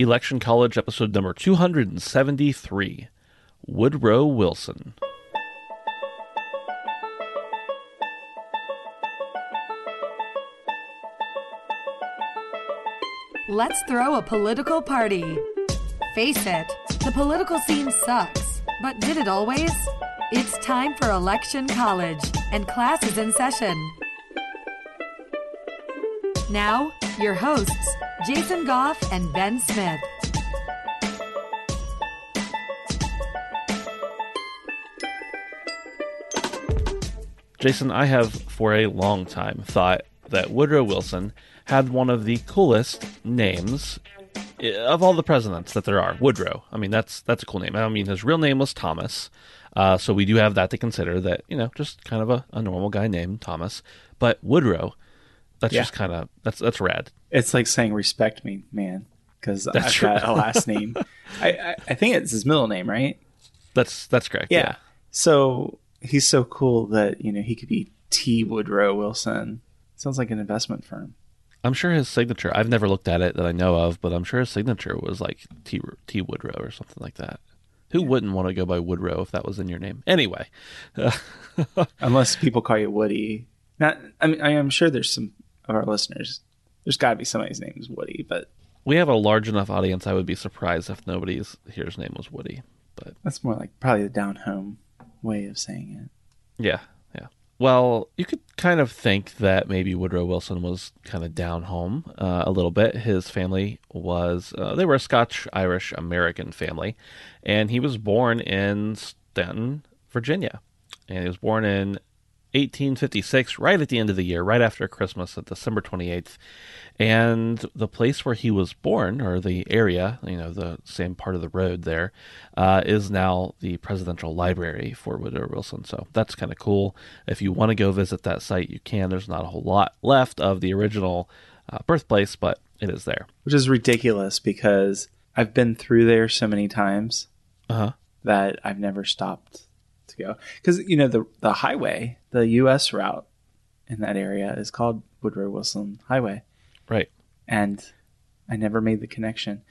Election College, episode number 273 Woodrow Wilson. Let's throw a political party. Face it, the political scene sucks. But did it always? It's time for Election College, and class is in session. Now, your hosts, Jason Goff and Ben Smith. Jason, I have for a long time thought that Woodrow Wilson had one of the coolest names eh, of all the presidents that there are. Woodrow. I mean, that's that's a cool name. I mean, his real name was Thomas, uh, so we do have that to consider. That you know, just kind of a, a normal guy named Thomas. But Woodrow, that's Yeah. just kind of that's that's rad. It's like saying respect me, man, because I've got a last name. I, I I think it's his middle name, right? That's that's correct. Yeah. So he's so cool that you know he could be T Woodrow Wilson. Sounds like an investment firm. I'm sure his signature. I've never looked at it that I know of, but I'm sure his signature was like T T Woodrow or something like that. Who wouldn't want to go by Woodrow if that was in your name? Anyway, Unless people call you Woody. Not. I mean, I am sure there's some of our listeners. There's got to be somebody's name is Woody, but we have a large enough audience. I would be surprised if nobody's here's name was Woody. But that's more like probably the down home way of saying it. yeah, yeah. Well, you could kind of think that maybe Woodrow Wilson was kind of down home uh, a little bit. His family was uh, they were a Scotch Irish American family, and he was born in Staunton, Virginia, and he was born in 1856, right at the end of the year, right after Christmas, at December 28th. And the place where he was born, or the area, you know, the same part of the road there, uh, is now the presidential library for Woodrow Wilson. So that's kind of cool. If you want to go visit that site, you can. There's not a whole lot left of the original uh, birthplace, but it is there. Which is ridiculous because I've been through there so many times Uh huh. that I've never stopped to go. Because you know the the highway, the U.S. route in that area is called Woodrow Wilson Highway, Right. and I never made the connection.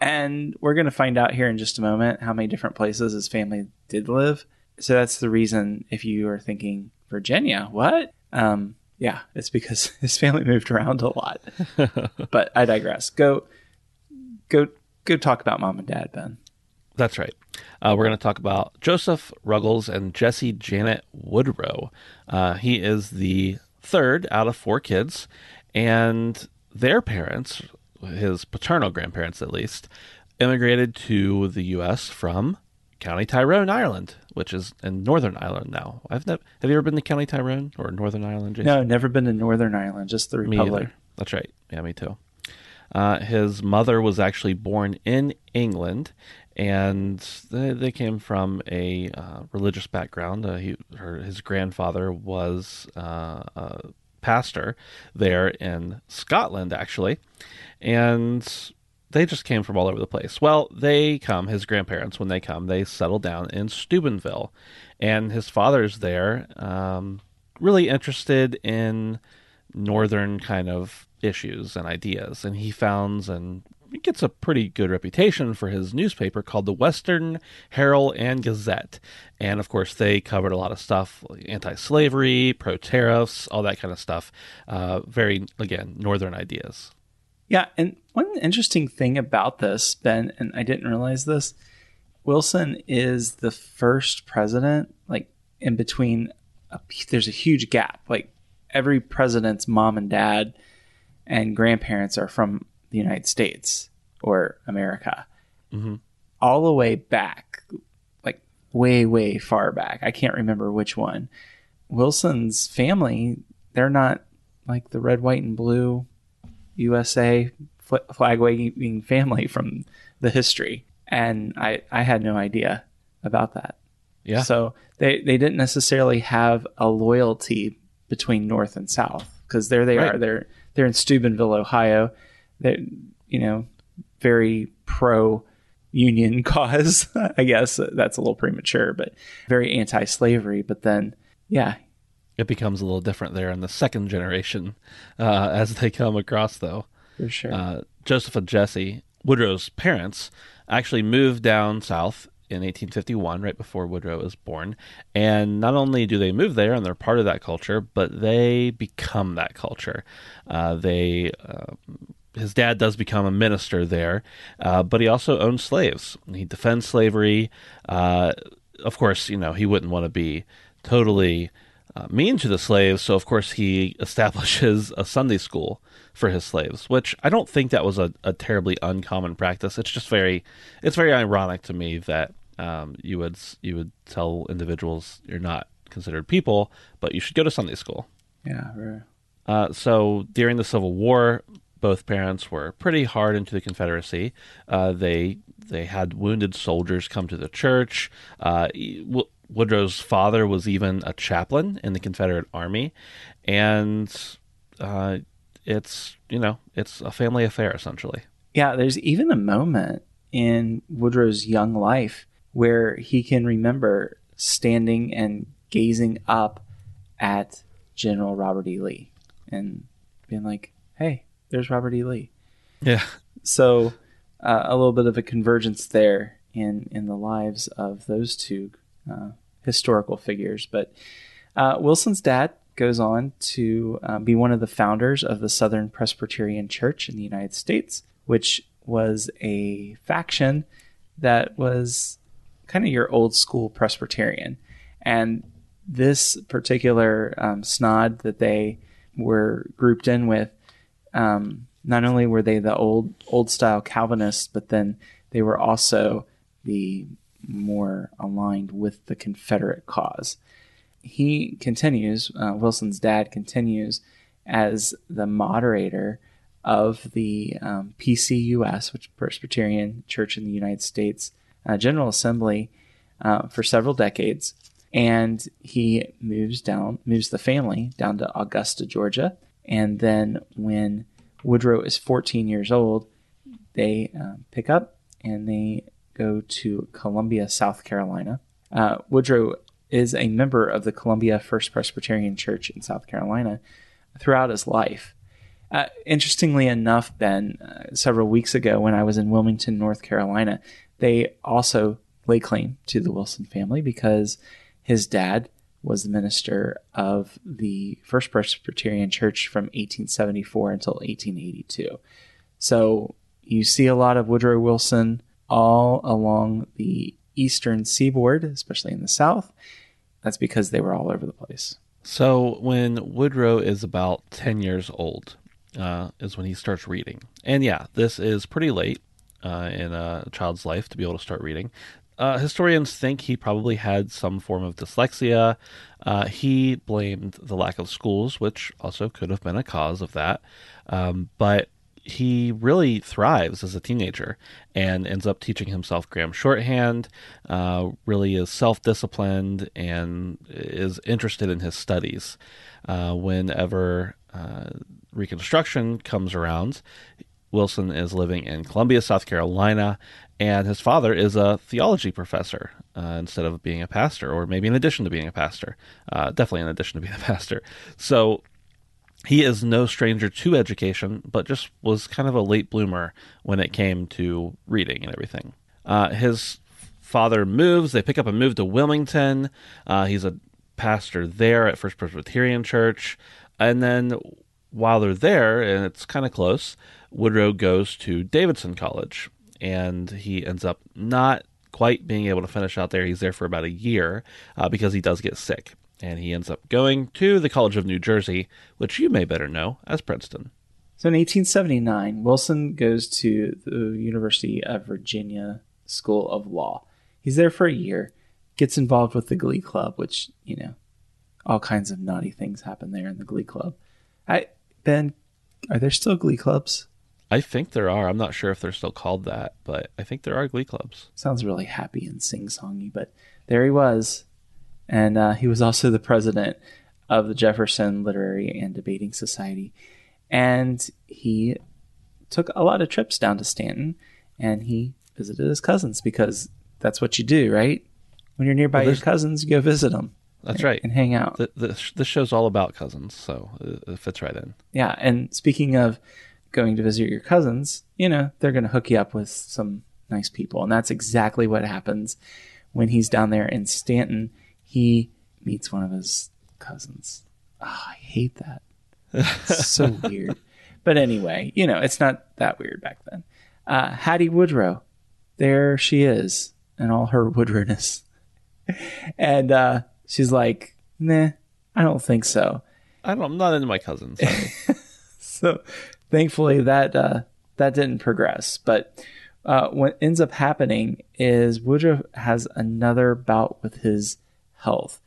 And we're going to find out here in just a moment how many different places his family did live. So that's the reason if you are thinking Virginia, what? Um, yeah, it's because his family moved around a lot. but I digress. Go, go, go talk about mom and dad, Ben. That's right. Uh, we're going to talk about Joseph Ruggles and Jessie Janet Woodrow. Uh, he is the third out of four kids, and their parents, his paternal grandparents at least, immigrated to the U.S. from County Tyrone, Ireland, which is in Northern Ireland now. I've never. Have you ever been to County Tyrone or Northern Ireland? Jason? No, never been to Northern Ireland, just the Republic. That's right. Yeah, me too. Uh, his mother was actually born in England, and they, they came from a uh, religious background. Uh, he, her, his grandfather was uh, a pastor there in Scotland, actually, and they just came from all over the place. Well, they come, his grandparents, when they come, they settle down in Steubenville, and his father's there, um, really interested in northern kind of issues and ideas and he founds and gets a pretty good reputation for his newspaper called the Western Herald and Gazette. And of course, they covered a lot of stuff like anti slavery, pro tariffs, all that kind of stuff. Uh, very, again, northern ideas. Yeah, and one interesting thing about this, Ben, and I didn't realize this, Wilson is the first president, like in between, a, there's a huge gap. Like every president's mom and dad and grandparents are from the United States or America. Mhm. All the way back, like way, way far back. I can't remember which one. Wilson's family, they're not like the red, white, and blue USA fl- flag waving family from the history. And I, I had no idea about that. Yeah. So they, they didn't necessarily have a loyalty between North and South because there they Right. are. They're they're in Steubenville, Ohio. They're you know very pro union cause. I guess that's a little premature, but very anti-slavery. But then, yeah, It becomes a little different there in the second generation uh, as they come across, though. for sure. Uh, Joseph and Jessie Woodrow's parents actually moved down south in 1851, right before Woodrow was born. And not only do they move there and they're part of that culture, but they become that culture. Uh, they. Uh, his dad does become a minister there, uh, but he also owns slaves. He defends slavery. Uh, of course, you know he wouldn't want to be totally uh, mean to the slaves, so of course he establishes a Sunday school for his slaves, which I don't think that was a, a terribly uncommon practice. It's just very, it's very ironic to me that um, you would you would tell individuals you're not considered people, but you should go to Sunday school. Yeah. Right. Uh, so during the Civil War, both parents were pretty hard into the Confederacy. Uh, they they had wounded soldiers come to the church. Uh, Woodrow's father was even a chaplain in the Confederate Army, and uh, it's you know it's a family affair essentially. Yeah, there's even a moment in Woodrow's young life where he can remember standing and gazing up at General Robert E. Lee and being like, "Hey, there's Robert E. Lee." Yeah. So uh, a little bit of a convergence there in in the lives of those two uh, historical figures. But uh, Wilson's dad goes on to uh, be one of the founders of the Southern Presbyterian Church in the United States, which was a faction that was kind of your old school Presbyterian. And this particular um, synod that they were grouped in with, um, not only were they the old old style Calvinists, but then they were also the more aligned with the Confederate cause. He continues, uh, Wilson's dad continues as the moderator of the um, PCUS, which Presbyterian Church in the United States uh, General Assembly, uh, for several decades. And he moves down, moves the family down to Augusta, Georgia. And then when Woodrow is 14 years old, they uh, pick up and they go to Columbia, South Carolina. Uh, Woodrow is a member of the Columbia First Presbyterian Church in South Carolina throughout his life. Uh, interestingly enough, Ben, uh, several weeks ago when I was in Wilmington, North Carolina, they also lay claim to the Wilson family because his dad was the minister of the First Presbyterian Church from 1874 until 1882. So you see a lot of Woodrow Wilson all along the eastern seaboard, especially in the south. That's because they were all over the place. So when Woodrow is about 10 years old, uh, is when he starts reading. And yeah, this is pretty late uh, in a child's life to be able to start reading. Uh, historians think he probably had some form of dyslexia. Uh, he blamed the lack of schools, which also could have been a cause of that. Um, but he really thrives as a teenager and ends up teaching himself Graham shorthand, uh, really is self disciplined and is interested in his studies. Uh, whenever uh, Reconstruction comes around, Wilson is living in Columbia, South Carolina, and his father is a theology professor uh, instead of being a pastor, or maybe in addition to being a pastor. Uh, definitely in addition to being a pastor. So he is no stranger to education, but just was kind of a late bloomer when it came to reading and everything. Uh, his father moves, they pick up and move to Wilmington. Uh, he's a pastor there at First Presbyterian Church. And then while they're there, and it's kind of close, Woodrow goes to Davidson College, and he ends up not quite being able to finish out there. He's there for about a year uh, because he does get sick and he ends up going to the College of New Jersey, which you may better know as Princeton. So in 1879, Wilson goes to the University of Virginia School of Law. He's there for a year, gets involved with the Glee Club, which, you know, all kinds of naughty things happen there in the Glee Club. I Ben, are there still Glee Clubs? I think there are. I'm not sure if they're still called that, but I think there are Glee Clubs. Sounds really happy and sing songy, but there he was and uh, he was also the president of the Jefferson Literary and Debating Society. And he took a lot of trips down to Staunton, and he visited his cousins because that's what you do, right? When you're nearby well, your cousins, you go visit them. That's and, right, and hang out. The, the, this show's all about cousins, so it fits right in. Yeah, and speaking of going to visit your cousins, you know, they're going to hook you up with some nice people. And that's exactly what happens when he's down there in Staunton. He meets one of his cousins. Oh, I hate that. It's so weird. But anyway, you know, it's not that weird back then. Uh, Hattie Woodrow, there she is in all her woodrowness. and uh, she's like, nah, I don't think so. I don't, I'm not into my cousins. so thankfully that uh, that didn't progress. But uh, what ends up happening is Woodrow has another bout with his health.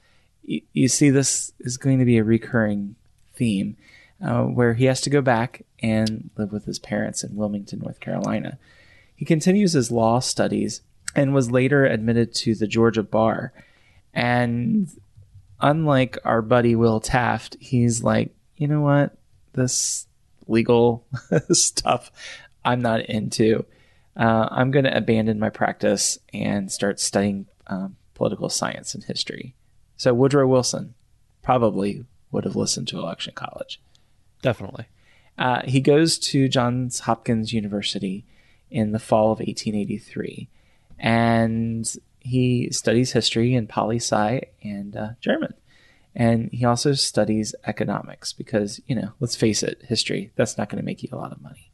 You see, this is going to be a recurring theme uh, where he has to go back and live with his parents in Wilmington, North Carolina. He continues his law studies and was later admitted to the Georgia bar. And unlike our buddy Will Taft, he's like, you know what? This legal stuff I'm not into. Uh, I'm going to abandon my practice and start studying um, political science and history. So Woodrow Wilson probably would have listened to Election College. Definitely. Uh, he goes to Johns Hopkins University in the fall of 1883, and he studies history and poli sci and uh, German. And he also studies economics because, you know, let's face it, history, that's not going to make you a lot of money.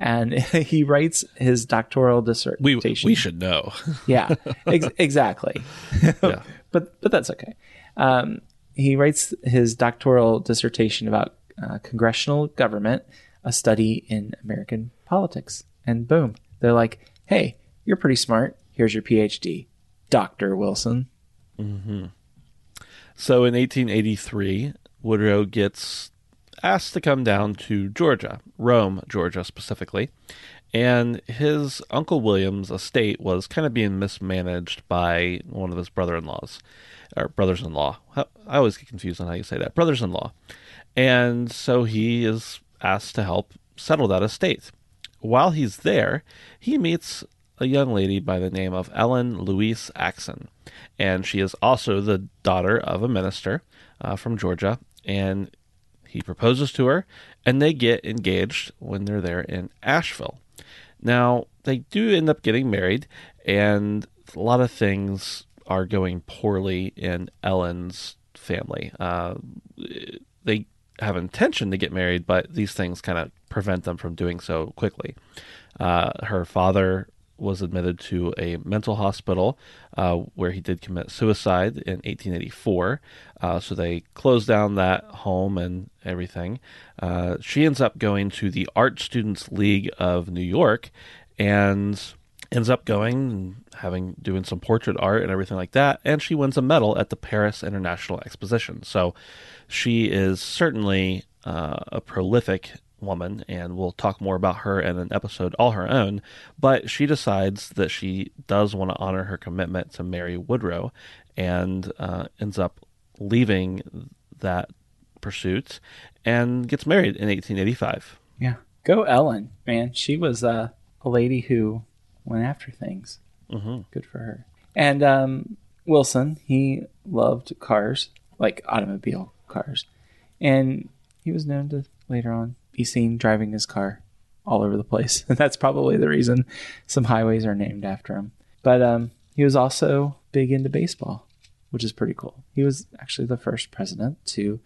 And he writes his doctoral dissertation. we should know. Yeah, ex- exactly. Yeah. but but that's okay. Um, he writes his doctoral dissertation about uh, congressional government, a study in American politics, and boom, they're like, "Hey, you're pretty smart. Here's your PhD, Doctor Wilson." So in 1883, Woodrow gets asked to come down to Georgia, Rome, Georgia specifically. And his Uncle William's estate was kind of being mismanaged by one of his brother in laws, or brothers in law. I always get confused on how you say that. Brothers in law. And so he is asked to help settle that estate. While he's there, he meets a young lady by the name of Ellen Louise Axson. And she is also the daughter of a minister uh, from Georgia. And he proposes to her, and they get engaged when they're there in Asheville. Now, they do end up getting married, and a lot of things are going poorly in Ellen's family. Uh, they have intention to get married, but these things kind of prevent them from doing so quickly. Uh, her father was admitted to a mental hospital uh, where he did commit suicide in 1884. Uh, so they closed down that home and everything. Uh, she ends up going to the Art Students League of New York and ends up going and having doing some portrait art and everything like that. And she wins a medal at the Paris International Exposition. So she is certainly uh, a prolific woman, and we'll talk more about her in an episode all her own. But she decides that she does want to honor her commitment to marry Woodrow and uh, ends up leaving that pursuit and gets married in 1885. Yeah, go Ellen, man. She was uh, a lady who went after things. hmm Good for her. And um, Wilson, he loved cars, like automobile cars. And he was known to later on be seen driving his car all over the place. And that's probably the reason some highways are named after him. But um, he was also big into baseball, which is pretty cool. He was actually the first president to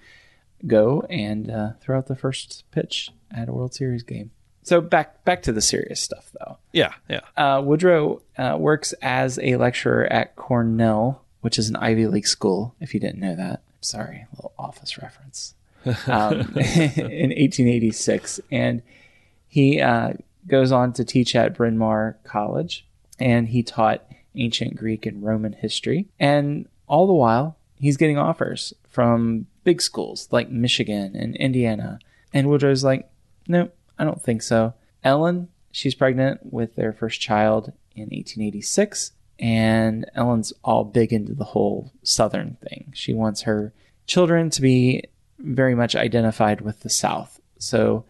go and uh, throw out the first pitch at a World Series game. So back back to the serious stuff, though. Yeah, yeah. Uh, Woodrow uh, works as a lecturer at Cornell, which is an Ivy League school. If you didn't know that, sorry, a little office reference. Um, in 1886, and he uh, goes on to teach at Bryn Mawr College, and he taught ancient Greek and Roman history. And all the while, he's getting offers from big schools like Michigan and Indiana. And Woodrow's like, no, I don't think so. Ellen, she's pregnant with their first child in 1886, and Ellen's all big into the whole Southern thing. She wants her children to be very much identified with the South. So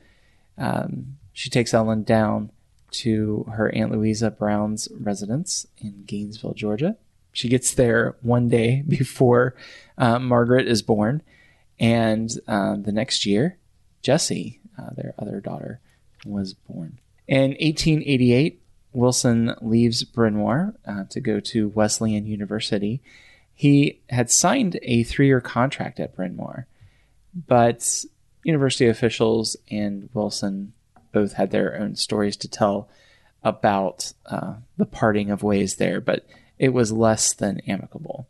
um, she takes Ellen down to her Aunt Louisa Brown's residence in Gainesville, Georgia. She gets there one day before uh, Margaret is born, and uh, the next year, Jessie, uh, their other daughter, was born. In 1888, Wilson leaves Bryn Mawr uh, to go to Wesleyan University. He had signed a three year contract at Bryn Mawr, but university officials and Wilson both had their own stories to tell about uh, the parting of ways there, but it was less than amicable.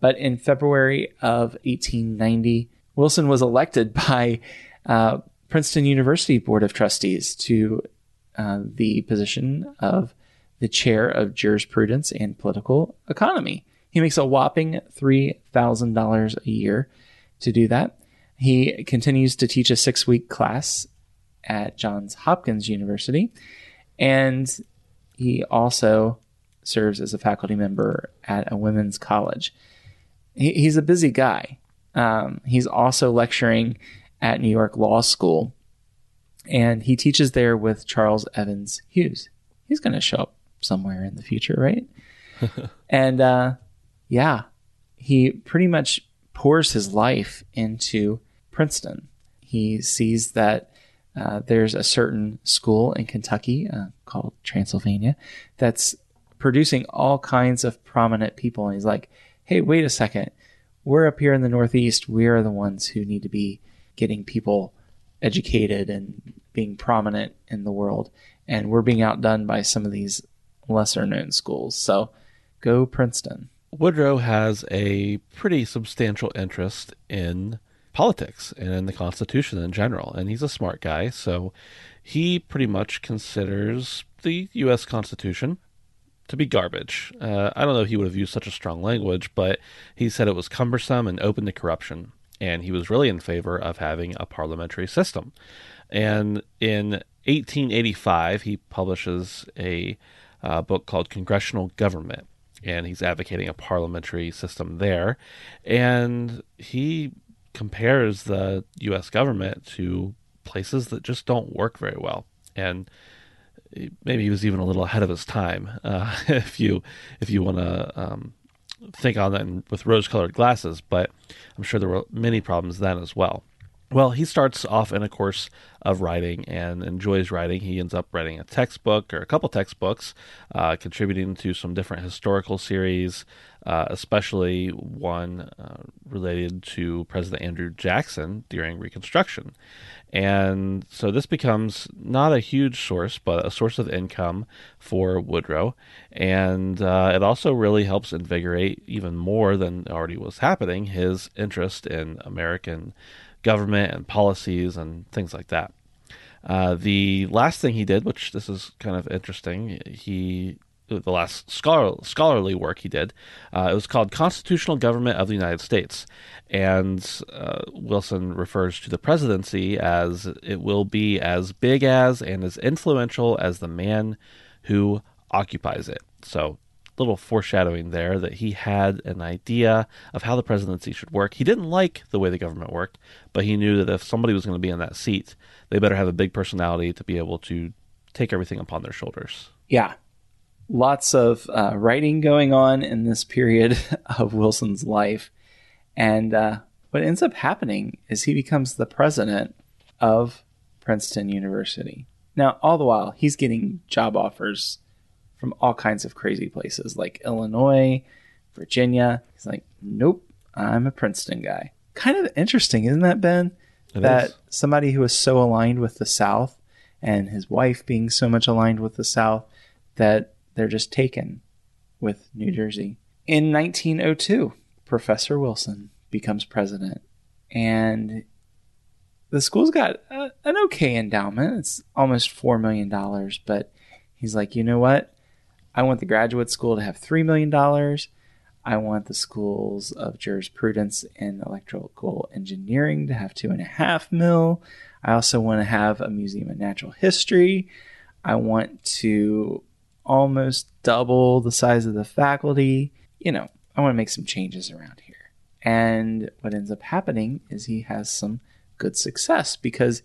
But in February of 1890, Wilson was elected by uh, Princeton University Board of Trustees to uh, the position of the chair of jurisprudence and political economy. He makes a whopping $3,000 a year to do that. He continues to teach a six week class at Johns Hopkins University, and he also serves as a faculty member at a women's college. He, he's a busy guy. Um, he's also lecturing at New York Law School, and he teaches there with Charles Evans Hughes. He's going to show up somewhere in the future, right? and uh, yeah, he pretty much pours his life into Princeton. He sees that uh, there's a certain school in Kentucky uh, called Transylvania that's producing all kinds of prominent people. And he's like, hey, wait a second. We're up here in the Northeast. We are the ones who need to be getting people educated and being prominent in the world. And we're being outdone by some of these lesser known schools. So go Princeton. Woodrow has a pretty substantial interest in politics and the Constitution in general. And he's a smart guy, so he pretty much considers the U.S. Constitution to be garbage. Uh, I don't know if he would have used such a strong language, but he said it was cumbersome and open to corruption. And he was really in favor of having a parliamentary system. And in 1885, he publishes a uh, book called Congressional Government and he's advocating a parliamentary system there. And he compares the U.S. government to places that just don't work very well. And maybe he was even a little ahead of his time, uh, if you if you want to um, think on that with rose-colored glasses. But I'm sure there were many problems then as well. Well, he starts off in a course of writing and enjoys writing. He ends up writing a textbook or a couple textbooks, uh, contributing to some different historical series, uh, especially one uh, related to President Andrew Jackson during Reconstruction. And so this becomes not a huge source, but a source of income for Woodrow. And uh, it also really helps invigorate, even more than already was happening, his interest in American government and policies and things like that. Uh, the last thing he did, which this is kind of interesting, he the last scholar, scholarly work he did, uh, it was called Constitutional Government of the United States, and uh, Wilson refers to the presidency as it will be as big as and as influential as the man who occupies it. So little foreshadowing there that he had an idea of how the presidency should work. He didn't like the way the government worked, but he knew that if somebody was going to be in that seat, they better have a big personality to be able to take everything upon their shoulders. Yeah. Lots of uh, writing going on in this period of Wilson's life. And uh, what ends up happening is he becomes the president of Princeton University. Now, all the while, he's getting job offers from all kinds of crazy places like Illinois, Virginia. He's like, nope, I'm a Princeton guy. Kind of interesting, isn't that, Ben? It that is. somebody who is so aligned with the South and his wife being so much aligned with the South that they're just taken with New Jersey. In 1902, Professor Wilson becomes president, and the school's got a, an okay endowment. It's almost $4 million, but he's like, you know what? I want the graduate school to have $3 million. I want the schools of jurisprudence and electrical engineering to have two and a half mil. I also want to have a museum of natural history. I want to almost double the size of the faculty. You know, I want to make some changes around here. And what ends up happening is he has some good success because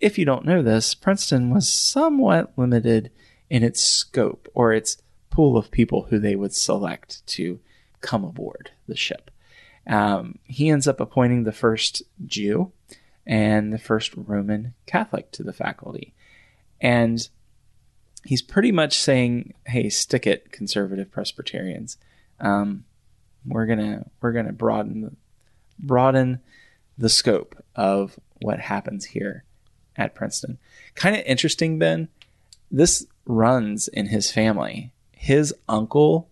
if you don't know this, Princeton was somewhat limited in its scope or its pool of people who they would select to come aboard the ship. Um, he ends up appointing the first Jew and the first Roman Catholic to the faculty. And he's pretty much saying, "Hey, stick it, conservative Presbyterians. Um, we're gonna we're gonna broaden broaden the scope of what happens here at Princeton." Kind of interesting, Ben. This runs in his family. His uncle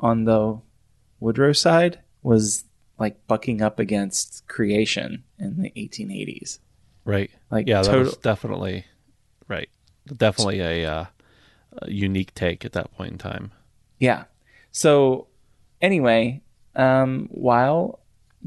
on the Woodrow side was like bucking up against creation in the 1880s. Right. Like yeah, that was definitely right. Definitely a, uh, a unique take at that point in time. Yeah. So, anyway, um, while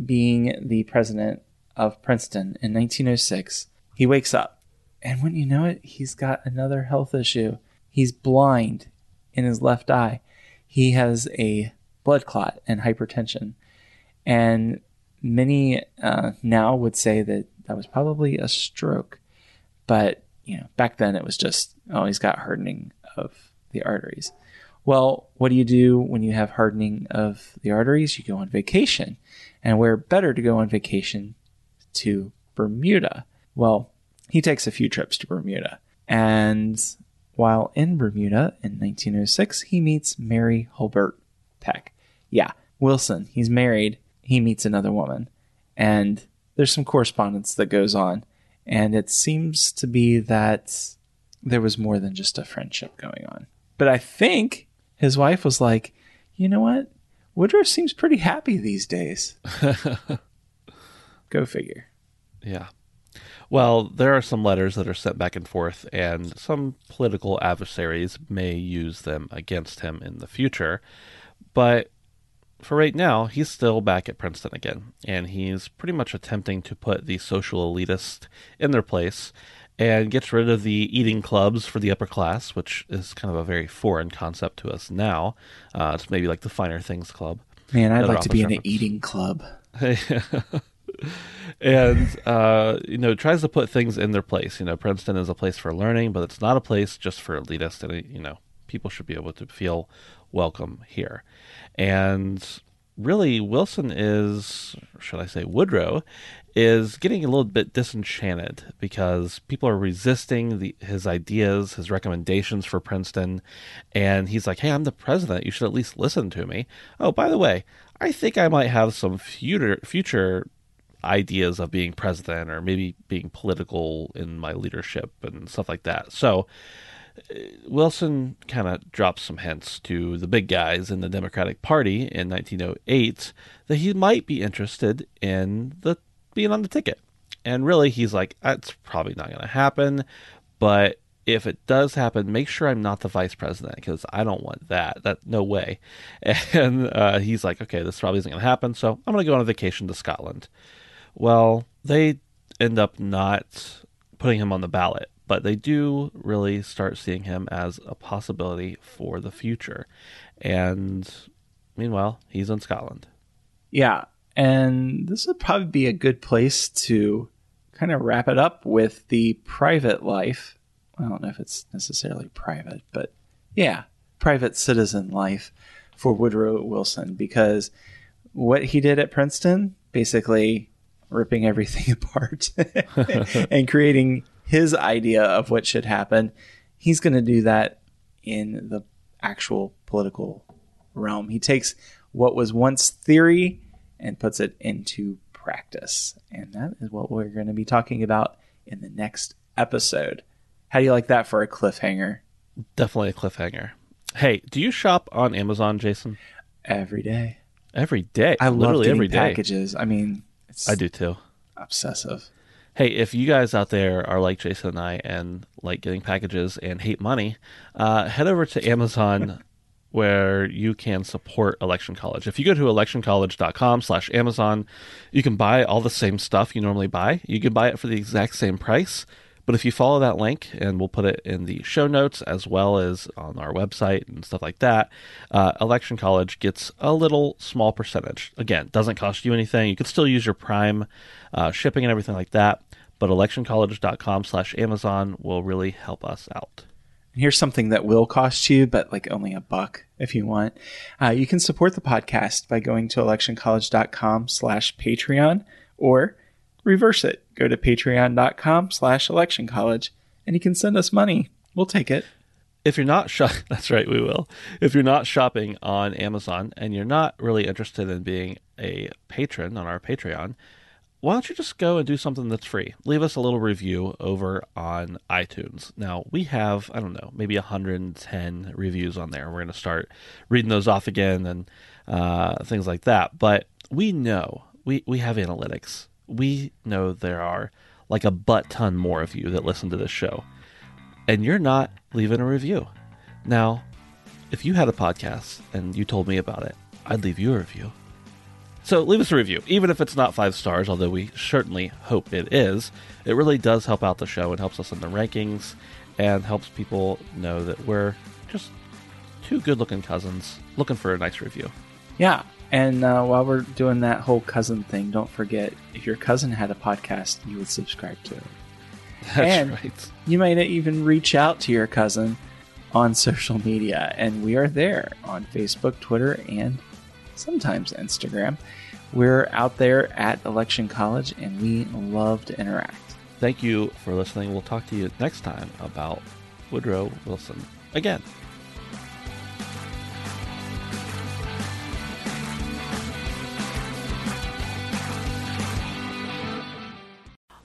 being the president of Princeton in 1906, he wakes up. And when you know it, he's got another health issue. He's blind in his left eye. He has a blood clot and hypertension. And many uh, now would say that that was probably a stroke. But, you know, back then it was just, oh, he's got hardening of the arteries. Well, what do you do when you have hardening of the arteries? You go on vacation. And where better to go on vacation to Bermuda? Well, he takes a few trips to Bermuda. And while in Bermuda in 1906, he meets Mary Hulbert Peck. Yeah, Wilson, he's married. He meets another woman. And there's some correspondence that goes on. And it seems to be that there was more than just a friendship going on. But I think his wife was like, you know what? Woodrow seems pretty happy these days. Go figure. Yeah. Well, there are some letters that are sent back and forth, and some political adversaries may use them against him in the future. But for right now, he's still back at Princeton again, and he's pretty much attempting to put the social elitists in their place and gets rid of the eating clubs for the upper class, which is kind of a very foreign concept to us now. Uh, it's maybe like the Finer Things Club. Man, I'd Another like to be in an eating club. and uh, you know tries to put things in their place. You know, Princeton is a place for learning, but it's not a place just for elitists. And you know, people should be able to feel welcome here. And really, Wilson is, should I say, Woodrow, is getting a little bit disenchanted because people are resisting the, his ideas, his recommendations for Princeton, and he's like, "Hey, I'm the president. You should at least listen to me." Oh, by the way, I think I might have some future future ideas of being president or maybe being political in my leadership and stuff like that. So uh, Wilson kind of drops some hints to the big guys in the Democratic Party in 1908 that he might be interested in the being on the ticket. And really he's like that's probably not going to happen, but if it does happen, make sure I'm not the vice president because I don't want that. That no way. And uh, he's like, okay, this probably isn't going to happen, so I'm going to go on a vacation to Scotland. Well, they end up not putting him on the ballot, but they do really start seeing him as a possibility for the future. And meanwhile, he's in Scotland. Yeah. And this would probably be a good place to kind of wrap it up with the private life. I don't know if it's necessarily private, but yeah, private citizen life for Woodrow Wilson because what he did at Princeton, basically ripping everything apart and creating his idea of what should happen, he's going to do that in the actual political realm. He takes what was once theory and puts it into practice. And that is what we're going to be talking about in the next episode. How do you like that for a cliffhanger? Definitely a cliffhanger. Hey, do you shop on Amazon, Jason? Every day. Every day. I love literally getting every day. packages. I mean, it's I do too. obsessive. Hey, if you guys out there are like Jason and I and like getting packages and hate money, uh, head over to Amazon where you can support Election College. If you go to electioncollege.com slash Amazon, you can buy all the same stuff you normally buy. You can buy it for the exact same price. But if you follow that link, and we'll put it in the show notes as well as on our website and stuff like that, uh, Election College gets a little small percentage. Again, doesn't cost you anything. You can still use your Prime uh, shipping and everything like that. But electioncollege.com slash Amazon will really help us out. Here's something that will cost you, but like only a buck if you want. Uh, you can support the podcast by going to electioncollege.com slash Patreon or reverse it. Go to patreon.com slash election college and you can send us money We'll take it. If you're not shop, that's right, we will. If you're not shopping on Amazon and you're not really interested in being a patron on our Patreon, why don't you just go and do something that's free? Leave us a little review over on iTunes. Now, we have, I don't know, maybe 110 reviews on there. We're going to start reading those off again and uh, things like that. But we know, we, we have analytics. We know there are like a butt ton more of you that listen to this show. And you're not leaving a review. Now, if you had a podcast and you told me about it, I'd leave you a review. So leave us a review, even if it's not five stars, although we certainly hope it is. It really does help out the show and helps us in the rankings and helps people know that we're just two good looking cousins looking for a nice review. Yeah. And uh, while we're doing that whole cousin thing, don't forget if your cousin had a podcast, you would subscribe to it. That's And- right. You might even reach out to your cousin on social media, and we are there on Facebook, Twitter, and sometimes Instagram. We're out there at Election College, and we love to interact. Thank you for listening. We'll talk to you next time about Woodrow Wilson again.